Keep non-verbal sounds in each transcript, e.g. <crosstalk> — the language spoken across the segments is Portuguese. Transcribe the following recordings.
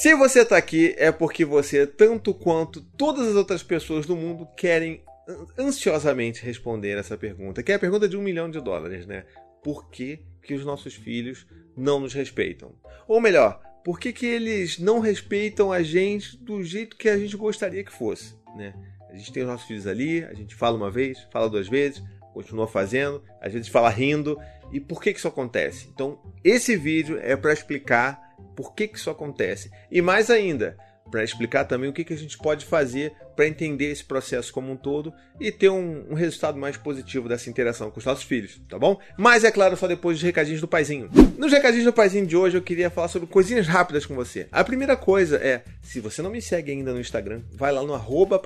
Se você está aqui é porque você, tanto quanto todas as outras pessoas do mundo, querem ansiosamente responder essa pergunta, que é a pergunta de um milhão de dólares, né? Por que, que os nossos filhos não nos respeitam? Ou melhor, por que, que eles não respeitam a gente do jeito que a gente gostaria que fosse, né? A gente tem os nossos filhos ali, a gente fala uma vez, fala duas vezes, continua fazendo, às vezes fala rindo. E por que, que isso acontece? Então, esse vídeo é para explicar por que, que isso acontece. E mais ainda, para explicar também o que, que a gente pode fazer para entender esse processo como um todo e ter um, um, resultado mais positivo dessa interação com os nossos filhos, tá bom? Mas é claro, só depois dos recadinhos do paizinho. Nos recadinhos do paizinho de hoje eu queria falar sobre coisinhas rápidas com você. A primeira coisa é, se você não me segue ainda no Instagram, vai lá no arroba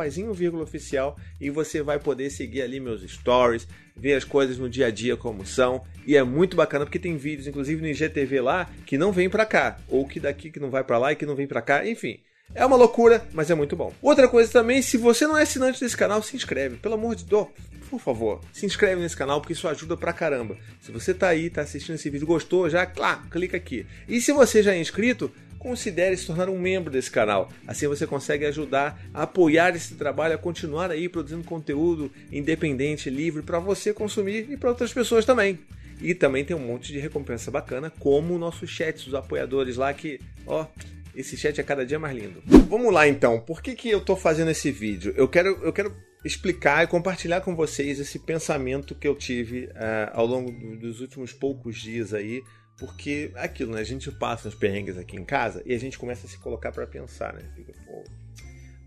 oficial e você vai poder seguir ali meus stories, ver as coisas no dia a dia como são. E é muito bacana porque tem vídeos, inclusive no IGTV lá, que não vem para cá, ou que daqui que não vai para lá e que não vem para cá, enfim. É uma loucura, mas é muito bom. Outra coisa também, se você não é assinante desse canal, se inscreve. Pelo amor de Deus, por favor, se inscreve nesse canal porque isso ajuda pra caramba. Se você tá aí, tá assistindo esse vídeo, gostou, já, claro, clica aqui. E se você já é inscrito, considere se tornar um membro desse canal. Assim você consegue ajudar a apoiar esse trabalho, a continuar aí produzindo conteúdo independente, livre para você consumir e para outras pessoas também. E também tem um monte de recompensa bacana, como o nosso chat dos apoiadores lá que, ó, esse chat é cada dia mais lindo. Vamos lá então, por que, que eu estou fazendo esse vídeo? Eu quero, eu quero explicar e compartilhar com vocês esse pensamento que eu tive uh, ao longo dos últimos poucos dias aí, porque aquilo, né? A gente passa uns perrengues aqui em casa e a gente começa a se colocar para pensar, né? Fica, pô,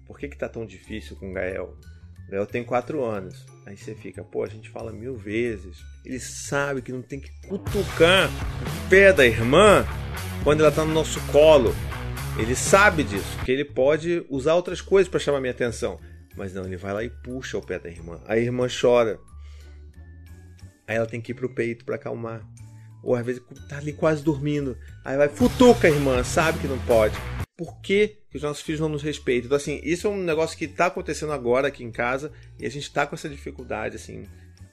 por que que tá tão difícil com o Gael? O Gael tem quatro anos. Aí você fica, pô, a gente fala mil vezes. Ele sabe que não tem que cutucar o pé da irmã quando ela tá no nosso colo. Ele sabe disso, que ele pode usar outras coisas para chamar minha atenção. Mas não, ele vai lá e puxa o pé da irmã. A irmã chora. Aí ela tem que ir pro peito para acalmar. Ou às vezes tá ali quase dormindo. Aí vai, futuca irmã, sabe que não pode. Por que, que os nossos filhos não nos respeitam? Então, assim, isso é um negócio que está acontecendo agora aqui em casa e a gente está com essa dificuldade, assim,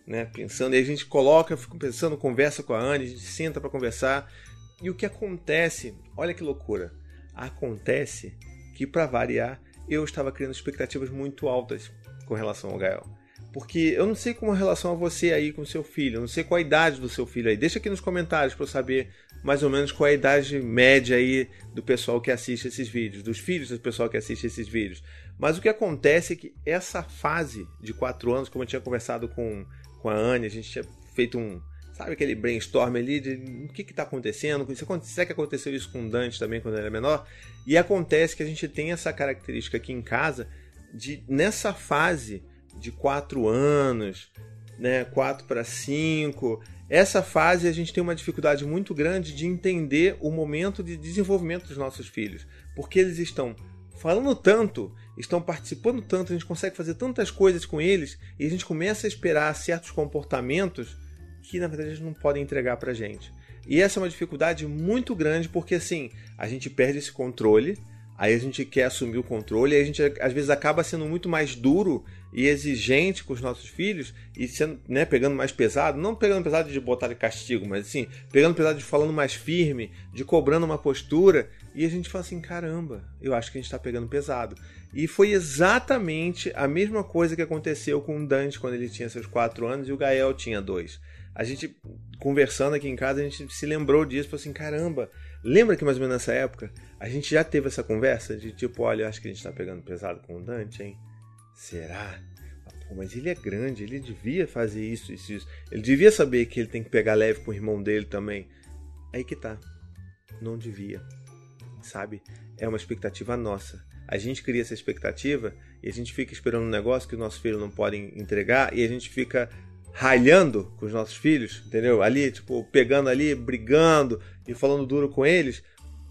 né? Pensando, e a gente coloca, fica pensando, conversa com a Anne, a gente senta para conversar. E o que acontece, olha que loucura. Acontece que, para variar, eu estava criando expectativas muito altas com relação ao Gael. Porque eu não sei como é a relação a você aí com seu filho, eu não sei qual a idade do seu filho aí. Deixa aqui nos comentários para eu saber mais ou menos qual é a idade média aí do pessoal que assiste esses vídeos, dos filhos do pessoal que assiste esses vídeos. Mas o que acontece é que essa fase de 4 anos, como eu tinha conversado com, com a Anne, a gente tinha feito um, Sabe aquele brainstorm ali de o que está acontecendo? Será que aconteceu isso com o Dante também quando ele era menor? E acontece que a gente tem essa característica aqui em casa de, nessa fase de 4 anos, né, 4 para 5, essa fase a gente tem uma dificuldade muito grande de entender o momento de desenvolvimento dos nossos filhos, porque eles estão falando tanto, estão participando tanto, a gente consegue fazer tantas coisas com eles e a gente começa a esperar certos comportamentos que na verdade eles não podem entregar pra gente. E essa é uma dificuldade muito grande porque assim, a gente perde esse controle, aí a gente quer assumir o controle, aí a gente às vezes acaba sendo muito mais duro e exigente com os nossos filhos e sendo, né, pegando mais pesado, não pegando pesado de botar de castigo, mas assim, pegando pesado de falando mais firme, de cobrando uma postura, e a gente fala assim, caramba, eu acho que a gente está pegando pesado. E foi exatamente a mesma coisa que aconteceu com o Dante quando ele tinha seus 4 anos e o Gael tinha dois a gente conversando aqui em casa, a gente se lembrou disso, falou assim, caramba, lembra que mais ou menos nessa época a gente já teve essa conversa de tipo, olha, acho que a gente tá pegando pesado com o Dante, hein? Será? Mas ele é grande, ele devia fazer isso, isso, isso. Ele devia saber que ele tem que pegar leve com o irmão dele também. Aí que tá. Não devia. Sabe? É uma expectativa nossa. A gente cria essa expectativa e a gente fica esperando um negócio que os nossos filhos não podem entregar e a gente fica ralhando com os nossos filhos, entendeu? Ali, tipo, pegando ali, brigando e falando duro com eles,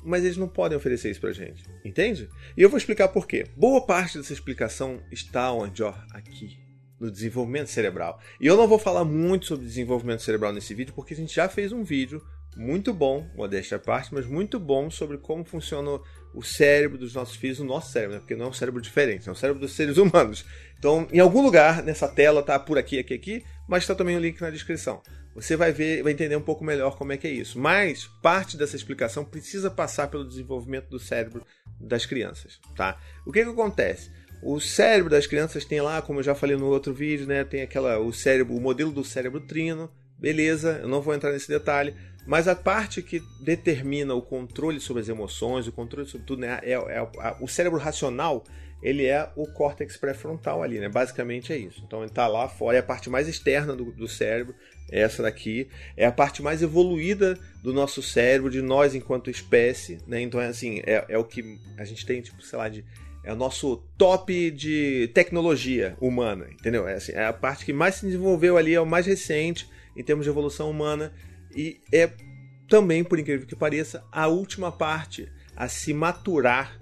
mas eles não podem oferecer isso pra gente, entende? E eu vou explicar por quê. Boa parte dessa explicação está onde, ó, aqui, no desenvolvimento cerebral. E eu não vou falar muito sobre desenvolvimento cerebral nesse vídeo, porque a gente já fez um vídeo muito bom, modéstia à parte, mas muito bom sobre como funciona o cérebro dos nossos filhos, o nosso cérebro, né? porque não é um cérebro diferente, é um cérebro dos seres humanos. Então, em algum lugar nessa tela, tá por aqui, aqui, aqui, mas está também o link na descrição. Você vai ver, vai entender um pouco melhor como é que é isso. Mas parte dessa explicação precisa passar pelo desenvolvimento do cérebro das crianças, tá? O que que acontece? O cérebro das crianças tem lá, como eu já falei no outro vídeo, né? Tem aquela o cérebro, o modelo do cérebro trino, beleza? Eu não vou entrar nesse detalhe, mas a parte que determina o controle sobre as emoções, o controle sobre tudo, né? É, é, é o cérebro racional ele é o córtex pré-frontal ali, né? Basicamente é isso. Então ele está lá fora, é a parte mais externa do, do cérebro, é essa daqui, é a parte mais evoluída do nosso cérebro, de nós enquanto espécie, né? Então é assim, é, é o que a gente tem, tipo, sei lá, de. É o nosso top de tecnologia humana, entendeu? É, assim, é a parte que mais se desenvolveu ali, é o mais recente em termos de evolução humana. E é também, por incrível que pareça, a última parte a se maturar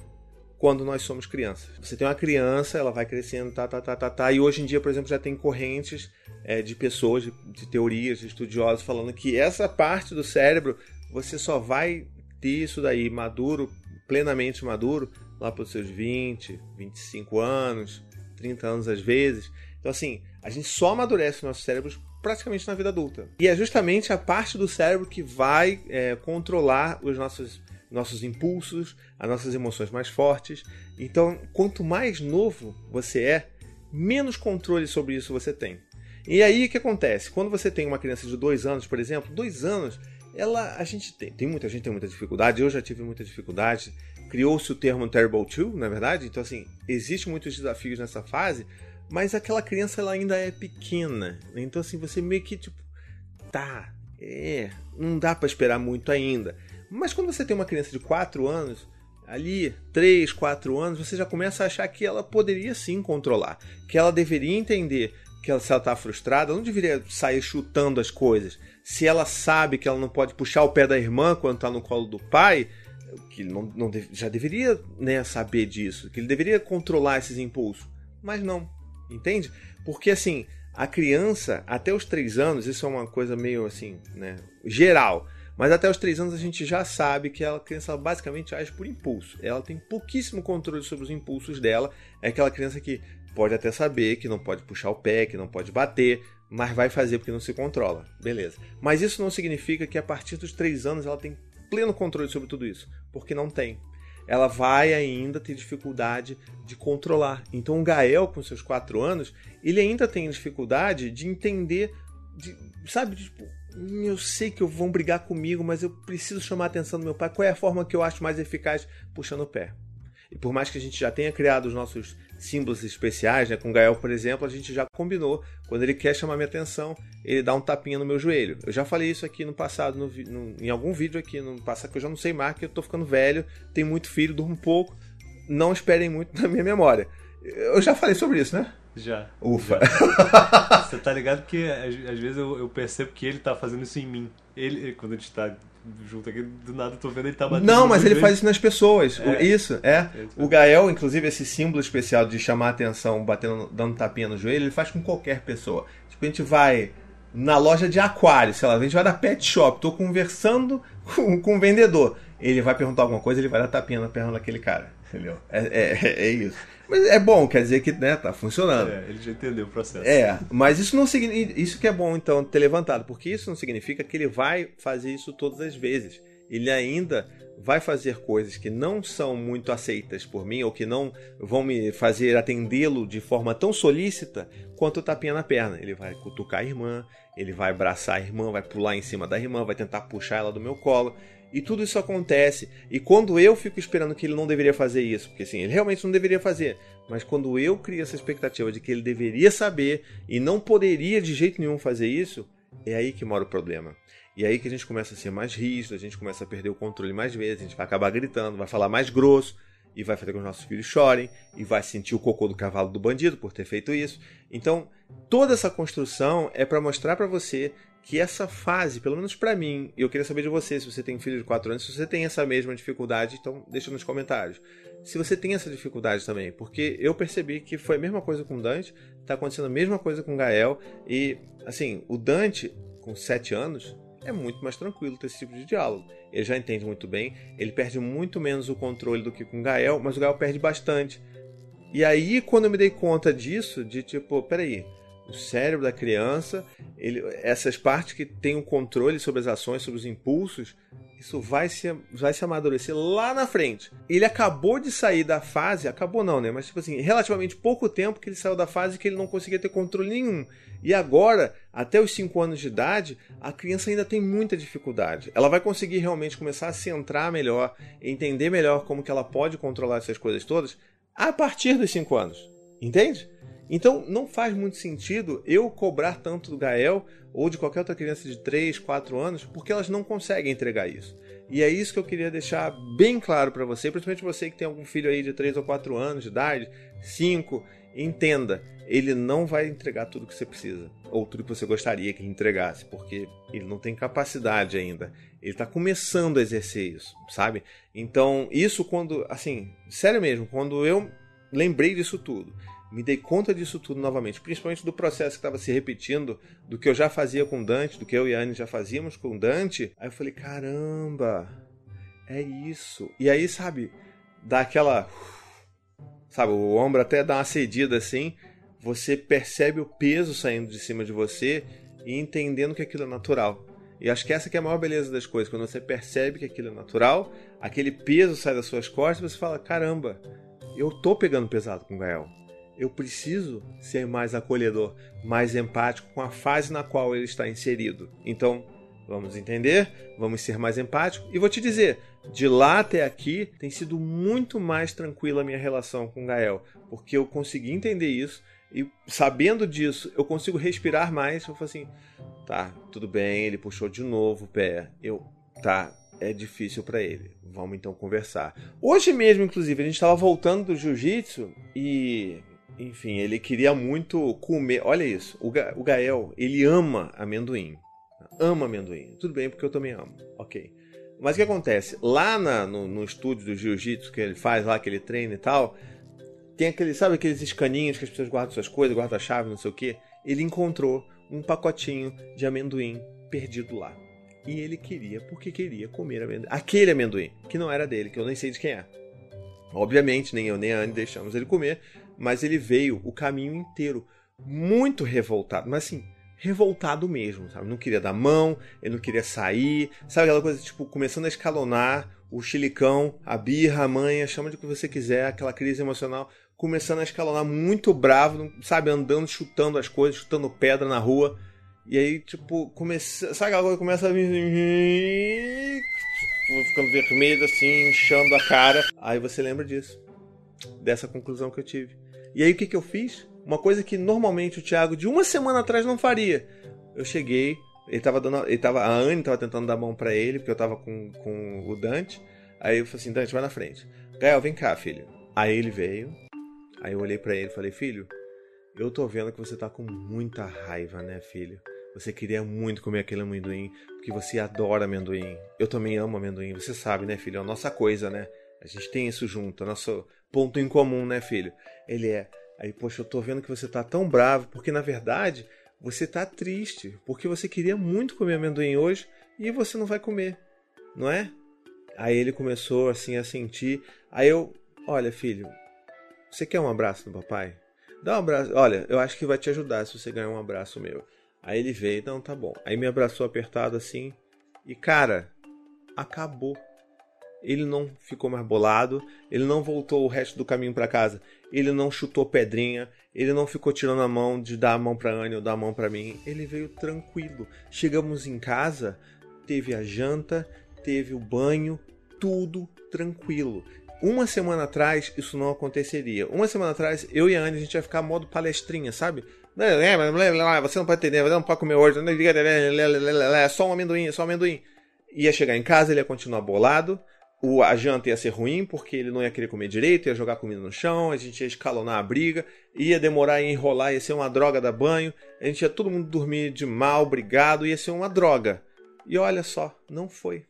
quando nós somos crianças. Você tem uma criança, ela vai crescendo, tá, tá, tá, tá, tá, e hoje em dia, por exemplo, já tem correntes é, de pessoas, de, de teorias, de estudiosos falando que essa parte do cérebro você só vai ter isso daí maduro, plenamente maduro, lá para os seus 20, 25 anos, 30 anos às vezes. Então, assim, a gente só amadurece nossos cérebros praticamente na vida adulta. E é justamente a parte do cérebro que vai é, controlar os nossos nossos impulsos, as nossas emoções mais fortes. Então, quanto mais novo você é, menos controle sobre isso você tem. E aí o que acontece? Quando você tem uma criança de dois anos, por exemplo, dois anos, ela a gente tem, tem muita gente tem muita dificuldade. Eu já tive muita dificuldade. Criou-se o termo terrible two, na é verdade. Então assim, existe muitos desafios nessa fase, mas aquela criança ela ainda é pequena. Então assim, você meio que tipo, tá, é, não dá para esperar muito ainda. Mas quando você tem uma criança de 4 anos, ali, 3, 4 anos, você já começa a achar que ela poderia sim controlar. Que ela deveria entender que ela, se ela está frustrada, ela não deveria sair chutando as coisas. Se ela sabe que ela não pode puxar o pé da irmã quando está no colo do pai, que não, não já deveria né, saber disso, que ele deveria controlar esses impulsos. Mas não, entende? Porque assim, a criança, até os 3 anos, isso é uma coisa meio assim, né, geral mas até os 3 anos a gente já sabe que a criança basicamente age por impulso. Ela tem pouquíssimo controle sobre os impulsos dela. É aquela criança que pode até saber que não pode puxar o pé, que não pode bater, mas vai fazer porque não se controla. Beleza. Mas isso não significa que a partir dos 3 anos ela tem pleno controle sobre tudo isso, porque não tem. Ela vai ainda ter dificuldade de controlar. Então o Gael, com seus 4 anos, ele ainda tem dificuldade de entender, de, sabe, tipo, eu sei que vão brigar comigo, mas eu preciso chamar a atenção do meu pai. Qual é a forma que eu acho mais eficaz puxando o pé? E por mais que a gente já tenha criado os nossos símbolos especiais, né? com o Gael, por exemplo, a gente já combinou. Quando ele quer chamar minha atenção, ele dá um tapinha no meu joelho. Eu já falei isso aqui no passado, no, no, em algum vídeo aqui no passado, que eu já não sei mais, que eu tô ficando velho, tenho muito filho, durmo pouco. Não esperem muito <laughs> na minha memória. Eu já falei sobre isso, né? Já. Ufa. Já. <laughs> Você tá ligado que às, vezes eu, eu, percebo que ele tá fazendo isso em mim. Ele, quando a gente tá junto aqui, do nada eu tô vendo ele tá batendo. Não, mas ele faz isso nas pessoas. É. Isso, é. é o Gael, inclusive, esse símbolo especial de chamar a atenção, batendo, dando tapinha no joelho, ele faz com qualquer pessoa. Tipo, a gente vai na loja de aquário, sei lá, a gente vai da pet shop, tô conversando <laughs> com, com o vendedor. Ele vai perguntar alguma coisa, ele vai dar tapinha na perna daquele cara. Entendeu? É, é, é isso. Mas é bom, quer dizer que né, tá funcionando. É, ele já entendeu o processo. É, mas isso não significa. Isso que é bom, então, ter levantado, porque isso não significa que ele vai fazer isso todas as vezes. Ele ainda vai fazer coisas que não são muito aceitas por mim, ou que não vão me fazer atendê-lo de forma tão solícita quanto o tapinha na perna. Ele vai cutucar a irmã, ele vai abraçar a irmã, vai pular em cima da irmã, vai tentar puxar ela do meu colo. E tudo isso acontece. E quando eu fico esperando que ele não deveria fazer isso, porque assim, ele realmente não deveria fazer, mas quando eu crio essa expectativa de que ele deveria saber e não poderia de jeito nenhum fazer isso, é aí que mora o problema. E aí que a gente começa a ser mais rígido, a gente começa a perder o controle mais vezes, a gente vai acabar gritando, vai falar mais grosso e vai fazer com que os nossos filhos chorem e vai sentir o cocô do cavalo do bandido por ter feito isso. Então, toda essa construção é para mostrar para você que essa fase, pelo menos para mim, eu queria saber de você, se você tem um filho de 4 anos, se você tem essa mesma dificuldade, então deixa nos comentários. Se você tem essa dificuldade também, porque eu percebi que foi a mesma coisa com o Dante, tá acontecendo a mesma coisa com o Gael, e assim, o Dante, com 7 anos, é muito mais tranquilo ter esse tipo de diálogo. Ele já entende muito bem, ele perde muito menos o controle do que com o Gael, mas o Gael perde bastante. E aí, quando eu me dei conta disso, de tipo, peraí, o cérebro da criança, ele, essas partes que têm o controle sobre as ações, sobre os impulsos, isso vai se, vai se amadurecer lá na frente. Ele acabou de sair da fase, acabou não, né? Mas tipo assim, relativamente pouco tempo que ele saiu da fase que ele não conseguia ter controle nenhum. E agora, até os 5 anos de idade, a criança ainda tem muita dificuldade. Ela vai conseguir realmente começar a se centrar melhor, entender melhor como que ela pode controlar essas coisas todas a partir dos 5 anos. Entende? Então não faz muito sentido eu cobrar tanto do Gael ou de qualquer outra criança de 3, 4 anos, porque elas não conseguem entregar isso. E é isso que eu queria deixar bem claro para você, principalmente você que tem algum filho aí de 3 ou 4 anos de idade, 5, entenda, ele não vai entregar tudo que você precisa, ou tudo que você gostaria que ele entregasse, porque ele não tem capacidade ainda. Ele está começando a exercer isso, sabe? Então, isso quando, assim, sério mesmo, quando eu lembrei disso tudo me dei conta disso tudo novamente, principalmente do processo que estava se repetindo, do que eu já fazia com Dante, do que eu e a Anne já fazíamos com Dante. Aí eu falei, caramba, é isso. E aí, sabe, dá aquela. Sabe, o ombro até dá uma cedida assim, você percebe o peso saindo de cima de você e entendendo que aquilo é natural. E acho que essa que é a maior beleza das coisas, quando você percebe que aquilo é natural, aquele peso sai das suas costas e você fala: caramba, eu tô pegando pesado com o Gael eu preciso ser mais acolhedor, mais empático com a fase na qual ele está inserido. Então, vamos entender, vamos ser mais empáticos. E vou te dizer, de lá até aqui tem sido muito mais tranquila a minha relação com o Gael, porque eu consegui entender isso e sabendo disso, eu consigo respirar mais. Eu falo assim, tá, tudo bem, ele puxou de novo o pé. Eu, tá, é difícil para ele. Vamos então conversar. Hoje mesmo, inclusive, a gente estava voltando do jiu-jitsu e enfim, ele queria muito comer. Olha isso, o, Ga o Gael, ele ama amendoim. Ama amendoim. Tudo bem, porque eu também amo. Ok. Mas o que acontece? Lá na, no, no, estúdio do jiu-jitsu que ele faz, lá que ele treina e tal, tem aquele, sabe aqueles escaninhos que as pessoas guardam suas coisas, guardam a chave, não sei o que. Ele encontrou um pacotinho de amendoim perdido lá. E ele queria, porque queria comer amendoim. Aquele amendoim, que não era dele, que eu nem sei de quem é. Obviamente, nem eu nem a Anne deixamos ele comer, mas ele veio o caminho inteiro muito revoltado, mas assim, revoltado mesmo, sabe? Não queria dar mão, ele não queria sair, sabe aquela coisa tipo começando a escalonar o chilicão, a birra, a manha, chama de o que você quiser, aquela crise emocional, começando a escalonar muito bravo, sabe, andando, chutando as coisas, chutando pedra na rua. E aí, tipo, começa, sabe aquela coisa começa a vir ficando vermelho assim, inchando a cara. Aí você lembra disso. Dessa conclusão que eu tive. E aí o que, que eu fiz? Uma coisa que normalmente o Thiago de uma semana atrás não faria. Eu cheguei, ele tava dando. Ele tava, a Anne tava tentando dar a mão para ele, porque eu tava com, com o Dante. Aí eu falei assim, Dante, vai na frente. Gael, vem cá, filho. Aí ele veio. Aí eu olhei para ele e falei, filho, eu tô vendo que você tá com muita raiva, né, filho? Você queria muito comer aquele amendoim, porque você adora amendoim. Eu também amo amendoim, você sabe, né, filho? É a nossa coisa, né? A gente tem isso junto, o nosso ponto em comum, né, filho? Ele é. Aí, poxa, eu tô vendo que você tá tão bravo, porque na verdade você tá triste, porque você queria muito comer amendoim hoje e você não vai comer, não é? Aí ele começou assim a sentir. Aí eu, olha, filho, você quer um abraço do papai? Dá um abraço. Olha, eu acho que vai te ajudar se você ganhar um abraço meu. Aí ele veio, não, tá bom. Aí me abraçou apertado assim. E cara, acabou. Ele não ficou mais bolado, ele não voltou o resto do caminho para casa, ele não chutou pedrinha, ele não ficou tirando a mão de dar a mão para Anne ou dar a mão para mim. Ele veio tranquilo. Chegamos em casa, teve a janta, teve o banho, tudo tranquilo. Uma semana atrás isso não aconteceria. Uma semana atrás eu e a Anne a gente ia ficar modo palestrinha, sabe? Você não pode entender, você não pode comer hoje, é só um amendoim, é só um amendoim. Ia chegar em casa, ele ia continuar bolado, o, a janta ia ser ruim, porque ele não ia querer comer direito, ia jogar comida no chão, a gente ia escalonar a briga, ia demorar e enrolar, ia ser uma droga da banho, a gente ia todo mundo dormir de mal, brigado, ia ser uma droga. E olha só, não foi.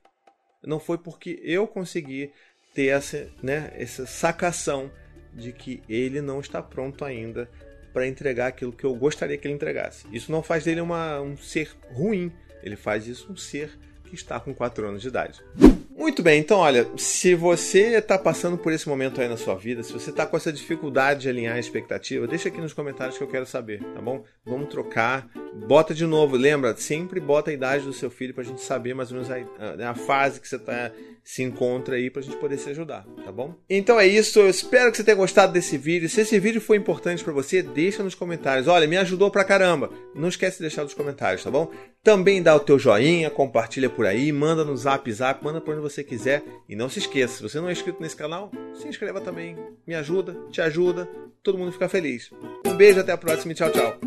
Não foi porque eu consegui ter essa, né, essa sacação de que ele não está pronto ainda para entregar aquilo que eu gostaria que ele entregasse. Isso não faz dele uma, um ser ruim, ele faz isso um ser que está com 4 anos de idade. Muito bem, então olha, se você está passando por esse momento aí na sua vida, se você está com essa dificuldade de alinhar a expectativa, deixa aqui nos comentários que eu quero saber, tá bom? Vamos trocar. Bota de novo, lembra, sempre bota a idade do seu filho para a gente saber mais ou menos a, a fase que você tá, se encontra aí para a gente poder se ajudar, tá bom? Então é isso, eu espero que você tenha gostado desse vídeo. Se esse vídeo foi importante para você, deixa nos comentários. Olha, me ajudou pra caramba. Não esquece de deixar nos comentários, tá bom? Também dá o teu joinha, compartilha por aí, manda no zap zap, manda por onde você quiser. E não se esqueça, se você não é inscrito nesse canal, se inscreva também. Me ajuda, te ajuda, todo mundo fica feliz. Um beijo, até a próxima e tchau, tchau.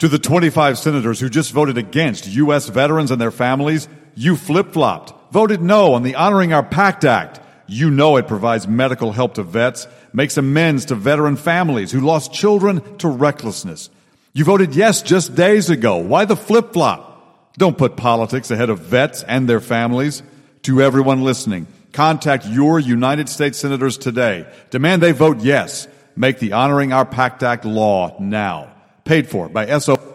To the 25 senators who just voted against U.S. veterans and their families, you flip flopped, voted no on the Honoring Our Pact Act. You know it provides medical help to vets, makes amends to veteran families who lost children to recklessness. You voted yes just days ago. Why the flip flop? Don't put politics ahead of vets and their families. To everyone listening, contact your United States senators today. Demand they vote yes. Make the Honoring Our Pact Act law now. Paid for by SO.